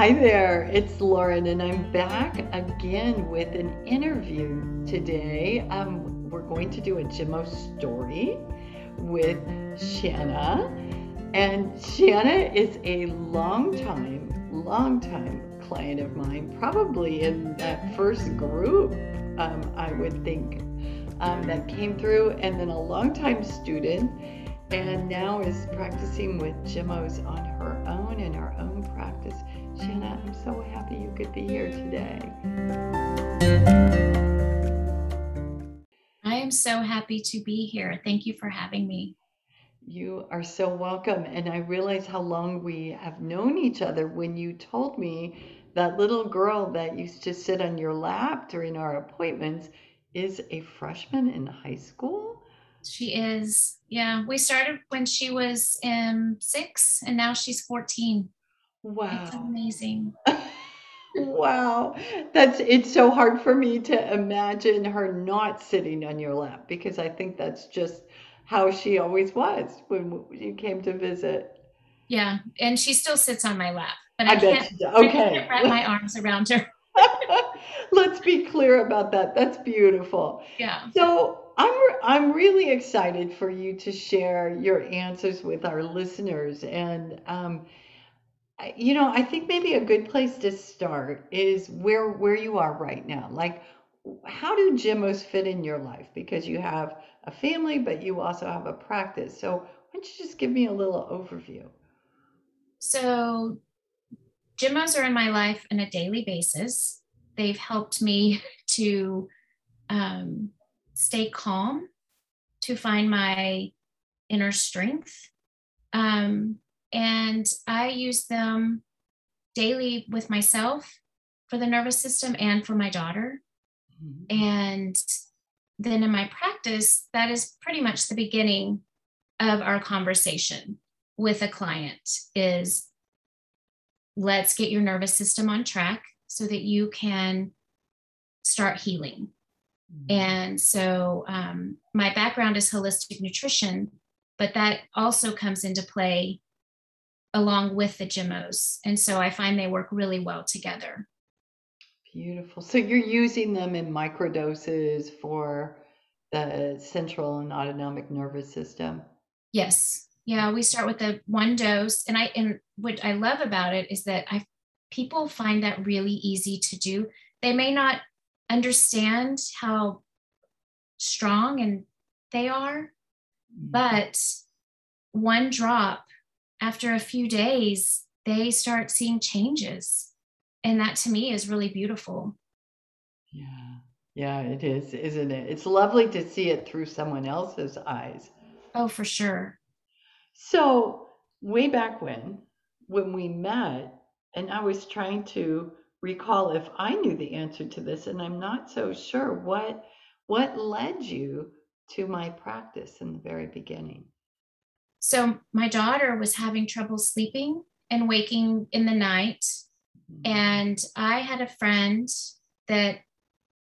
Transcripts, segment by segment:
Hi there, it's Lauren, and I'm back again with an interview today. Um, we're going to do a gemmo story with Shanna, and Shanna is a long time, long time client of mine, probably in that first group, um, I would think, um, that came through, and then a long time student, and now is practicing with gemmos on her own in her own practice. Shanna, I'm so happy you could be here today. I am so happy to be here. Thank you for having me. You are so welcome. And I realize how long we have known each other when you told me that little girl that used to sit on your lap during our appointments is a freshman in high school. She is. Yeah, we started when she was um, six, and now she's 14. Wow. It's amazing. wow. That's it's so hard for me to imagine her not sitting on your lap because I think that's just how she always was when you came to visit. Yeah, and she still sits on my lap, but I I, can't, does. I can't wrap my arms around her. Let's be clear about that. That's beautiful. Yeah. So I'm re- I'm really excited for you to share your answers with our listeners, and um, you know I think maybe a good place to start is where where you are right now. Like, how do gemmos fit in your life? Because you have a family, but you also have a practice. So why don't you just give me a little overview? So, gemmos are in my life on a daily basis. They've helped me to um, stay calm, to find my inner strength. Um, and I use them daily with myself for the nervous system and for my daughter. And then in my practice, that is pretty much the beginning of our conversation with a client is let's get your nervous system on track so that you can start healing. And so um, my background is holistic nutrition, but that also comes into play along with the gemmos. And so I find they work really well together. Beautiful. So you're using them in microdoses for the central and autonomic nervous system. Yes. Yeah, we start with the one dose. And I and what I love about it is that I people find that really easy to do. They may not understand how strong and they are, mm. but one drop after a few days, they start seeing changes. And that to me is really beautiful. Yeah. Yeah, it is, isn't it? It's lovely to see it through someone else's eyes. Oh, for sure. So, way back when, when we met, and I was trying to recall if I knew the answer to this, and I'm not so sure what what led you to my practice in the very beginning. So my daughter was having trouble sleeping and waking in the night. Mm-hmm. And I had a friend that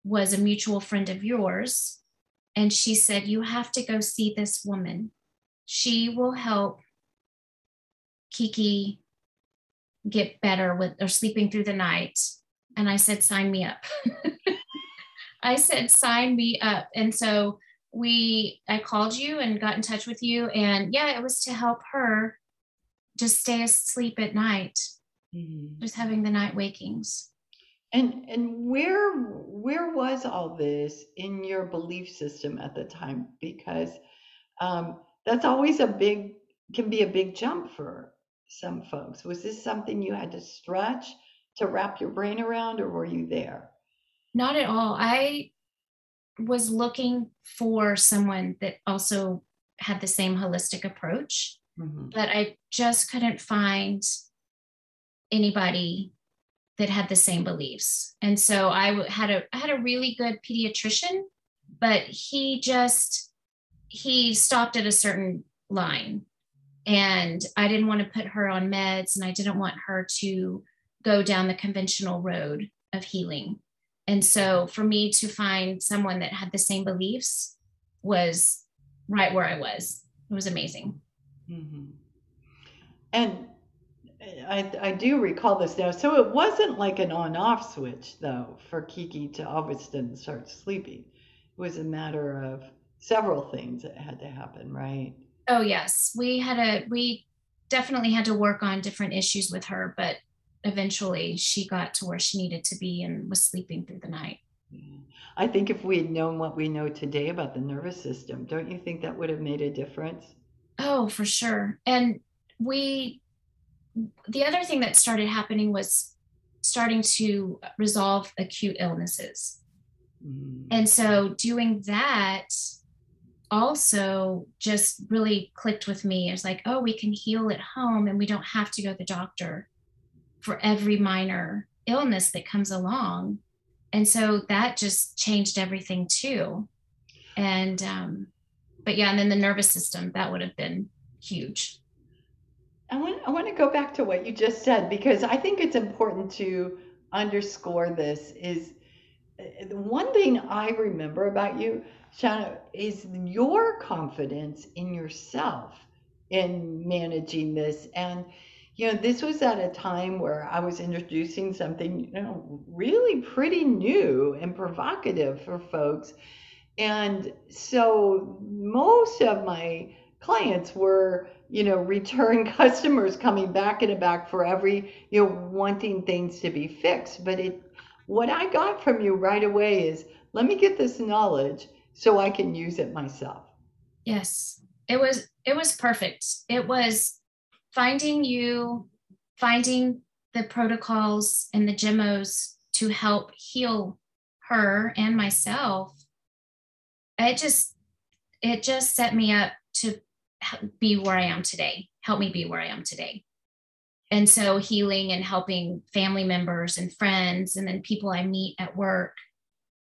was a mutual friend of yours. And she said, You have to go see this woman. She will help Kiki get better with or sleeping through the night. And I said, Sign me up. I said, Sign me up. And so we, I called you and got in touch with you. And yeah, it was to help her just stay asleep at night, Mhm. just having the night wakings. And and where where was all this in your belief system at the time? Because um, that's always a big can be a big jump for some folks. Was this something you had to stretch to wrap your brain around, or were you there? Not at all. I was looking for someone that also had the same holistic approach, Mhm. but I just couldn't find anybody that had the same beliefs. And so I had a I had a really good pediatrician, but he just he stopped at a certain line. And I didn't want to put her on meds and I didn't want her to go down the conventional road of healing. And so for me to find someone that had the same beliefs was right where I was. It was amazing. Mhm. And I, I do recall this now. So it wasn't like an on off switch, though, for Kiki to all of a sudden start sleeping. It was a matter of several things that had to happen, right? Oh, yes. We had a, we definitely had to work on different issues with her, but eventually she got to where she needed to be and was sleeping through the night. I think if we had known what we know today about the nervous system, don't you think that would have made a difference? Oh, for sure. And we, the other thing that started happening was starting to resolve acute illnesses. Mm. And so doing that also just really clicked with me. It's like, oh, we can heal at home and we don't have to go to the doctor for every minor illness that comes along. And so that just changed everything too. And, um, but yeah, and then the nervous system, that would have been huge. I want, I want to go back to what you just said because I think it's important to underscore this is uh, one thing I remember about you, Shanna, is your confidence in yourself in managing this. And, you know, this was at a time where I was introducing something, you know, really pretty new and provocative for folks. And so most of my clients were, you know, return customers coming back and back for every, you know, wanting things to be fixed. But it, what I got from you right away is let me get this knowledge so I can use it myself. Yes. It was, it was perfect. It was, finding you, finding the protocols and the gemmos to help heal her and myself, it just it just set me up to be where I am today. Help me be where I am today. And so healing and helping family members and friends and then people I meet at work,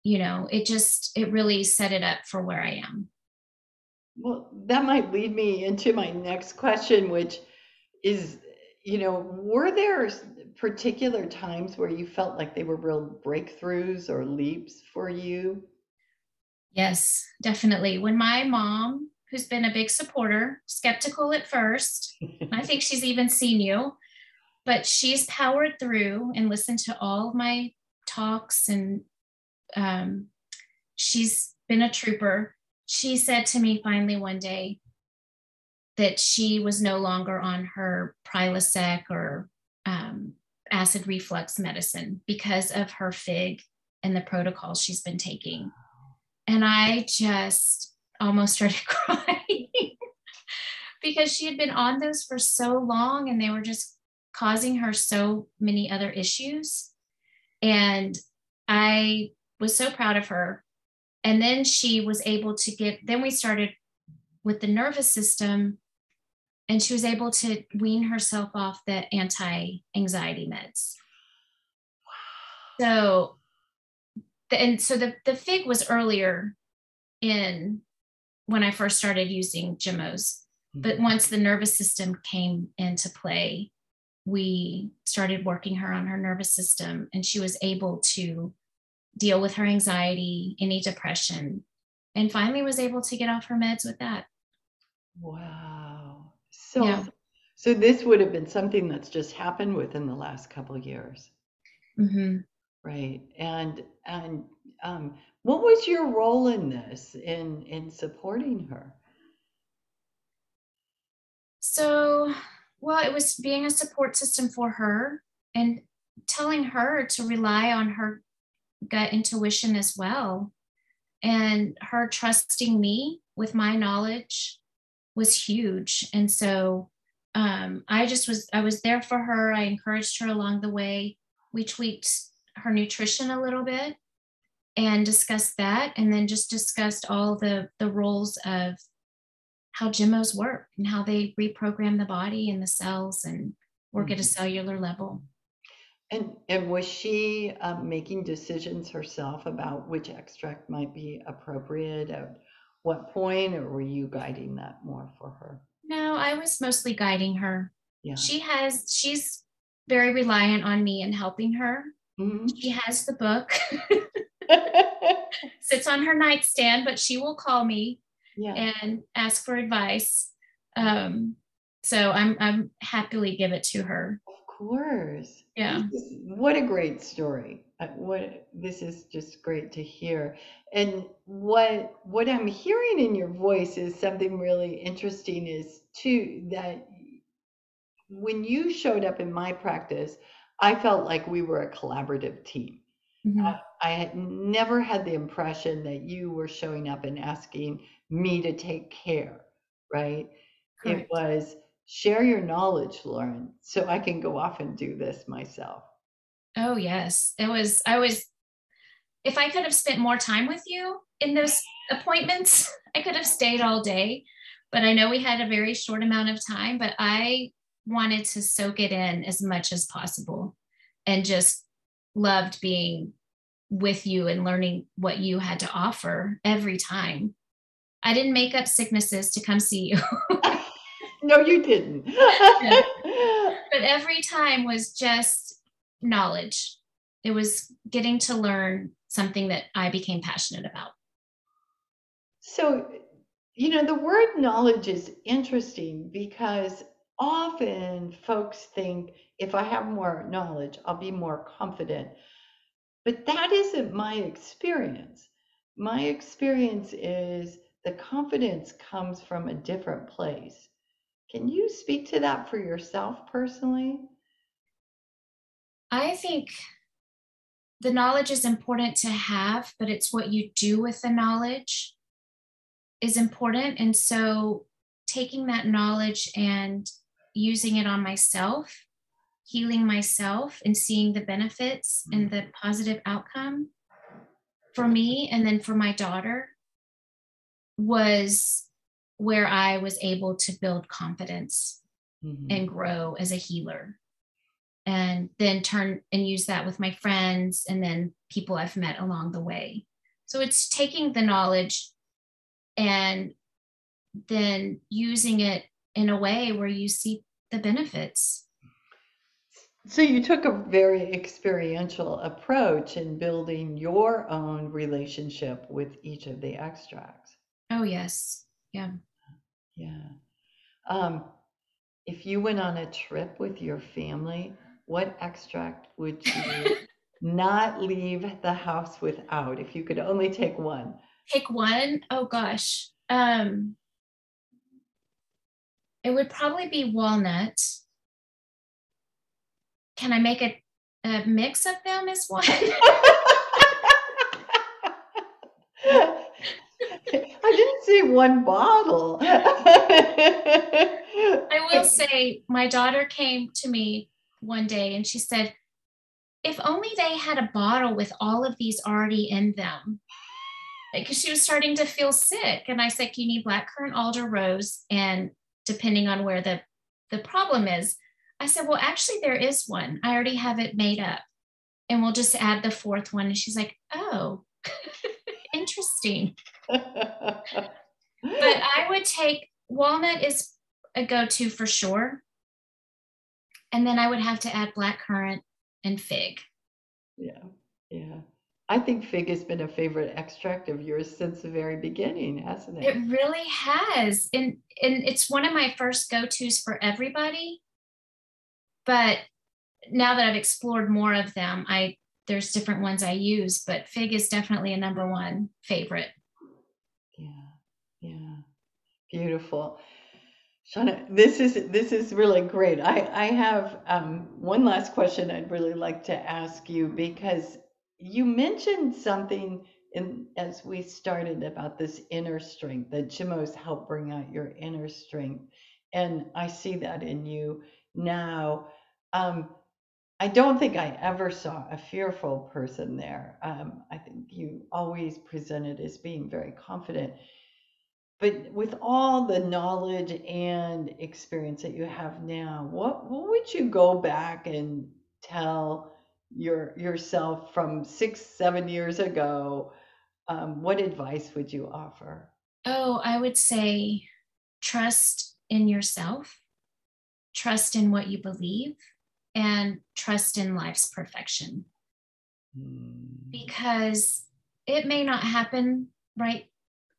you know, it just it really set it up for where I am. Well, that might lead me into my next question, which is you know were there particular times where you felt like they were real breakthroughs or leaps for you yes definitely when my mom who's been a big supporter skeptical at first i think she's even seen you but she's powered through and listened to all my talks and um, she's been a trooper she said to me finally one day that she was no longer on her Prilosec or um, acid reflux medicine because of her FIG and the protocol she's been taking. And I just almost started crying because she had been on those for so long and they were just causing her so many other issues. And I was so proud of her. And then she was able to get, then we started with the nervous system and she was able to wean herself off the anti-anxiety meds. So, the, and so the the fig was earlier in when I first started using gemmos, but mm-hmm. once the nervous system came into play, we started working her on her nervous system, and she was able to deal with her anxiety, any depression, and finally was able to get off her meds with that. Wow. So, yeah. so this would have been something that's just happened within the last couple years, mm-hmm. right? And and um, what was your role in this in in supporting her? So, well, it was being a support system for her and telling her to rely on her gut intuition as well and her trusting me with my knowledge was huge. And so um, I just was, I was there for her. I encouraged her along the way. We tweaked her nutrition a little bit and discussed that and then just discussed all the the roles of how gemmos work and how they reprogram the body and the cells and work at a mm-hmm. cellular level. And and was she um, making decisions herself about which extract might be appropriate? At what point, or were you guiding that more for her? No, I was mostly guiding her. Yeah. She has, she's very reliant on me and helping her. Mm-hmm. She has the book, sits on her nightstand, but she will call me yeah. and ask for advice. Um, So I'm I'm happily give it to her. Of course. Yeah. Is, what a great story. Uh, what this is just great to hear. And what what I'm hearing in your voice is something really interesting is too that when you showed up in my practice, I felt like we were a collaborative team. Mm-hmm. I, I had never had the impression that you were showing up and asking me to take care, right? Correct. It was share your knowledge, Lauren, so I can go off and do this myself. Oh, yes. It was, I was, if I could have spent more time with you in those appointments, I could have stayed all day. But I know we had a very short amount of time, but I wanted to soak it in as much as possible and just loved being with you and learning what you had to offer every time. I didn't make up sicknesses to come see you. no, you didn't. but every time was just knowledge. It was getting to learn something that I became passionate about. So, you know, the word knowledge is interesting because often folks think if I have more knowledge, I'll be more confident. But that isn't my experience. My experience is the confidence comes from a different place. Can you speak to that for yourself personally? I think the knowledge is important to have, but it's what you do with the knowledge is important. And so taking that knowledge and using it on myself, healing myself, and seeing the benefits and the positive outcome for me and then for my daughter was where I was able to build confidence mm-hmm. and grow as a healer. And then turn and use that with my friends and then people I've met along the way. So it's taking the knowledge and then using it in a way where you see the benefits. So you took a very experiential approach in building your own relationship with each of the extracts. Oh yes. Yeah. Yeah. Um, if you went on a trip with your family, what extract would you not leave the house without if you could only take one? Pick one? Oh gosh. Um, it would probably be walnut. Can I make a, a mix of them as one? I didn't see one bottle. I will say, my daughter came to me one day and she said, if only they had a bottle with all of these already in them. Because she was starting to feel sick. And I said, You need blackcurrant, alder, rose. And depending on where the, the problem is, I said, Well, actually, there is one. I already have it made up. And we'll just add the fourth one. And she's like, Oh, interesting. but I would take walnut is a go-to for sure. And then I would have to add black currant and fig. Yeah, yeah. I think fig has been a favorite extract of yours since the very beginning, hasn't it? It really has. And and it's one of my first go-tos for everybody. But now that I've explored more of them, I there's different ones I use, but fig is definitely a number one favorite. Yeah, yeah, beautiful. Shauna, this is this is really great. I I have um, one last question I'd really like to ask you because you mentioned something in as we started about this inner strength that gemmos help bring out your inner strength, and I see that in you now. Um, I don't think I ever saw a fearful person there. Um, I think you always presented as being very confident. But with all the knowledge and experience that you have now, what what would you go back and tell your yourself from six, seven years ago? Um, what advice would you offer? Oh, I would say trust in yourself, trust in what you believe, and trust in life's perfection. Mm. Because it may not happen right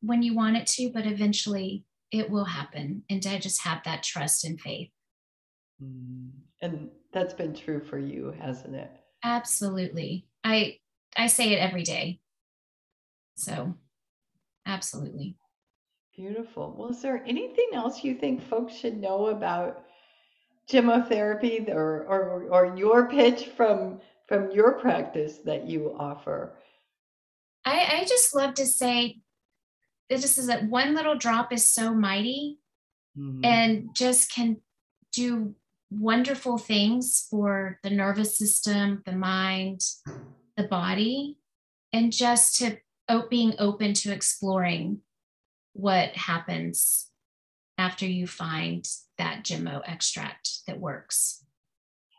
when you want it to, but eventually it will happen. And to just have that trust and faith. Mm. And that's been true for you, hasn't it? Absolutely. I I say it every day. So absolutely. Beautiful. Well, is there anything else you think folks should know about gemmotherapy or, or, or your pitch from from your practice that you offer? I, I just love to say it just is that one little drop is so mighty mm-hmm. and just can do wonderful things for the nervous system, the mind, the body, and just to being open to exploring what happens after you find that gemmo extract that works.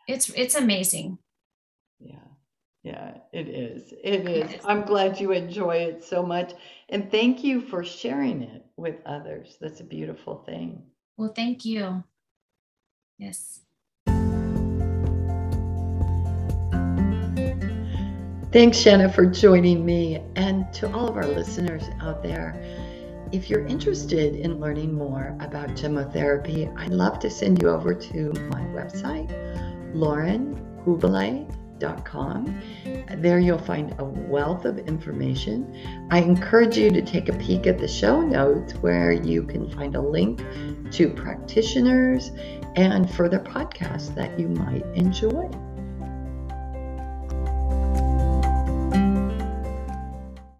It's it's amazing. Yeah. Yeah, it is. It is. I'm glad you enjoy it so much. And thank you for sharing it with others. That's a beautiful thing. Well, thank you. Yes. Thanks, Shanna, for joining me. And to all of our listeners out there, if you're interested in learning more about gemmotherapy, I'd love to send you over to my website, laurenhubele.com. There you'll find a wealth of information. I encourage you to take a peek at the show notes where you can find a link to practitioners and further podcasts that you might enjoy.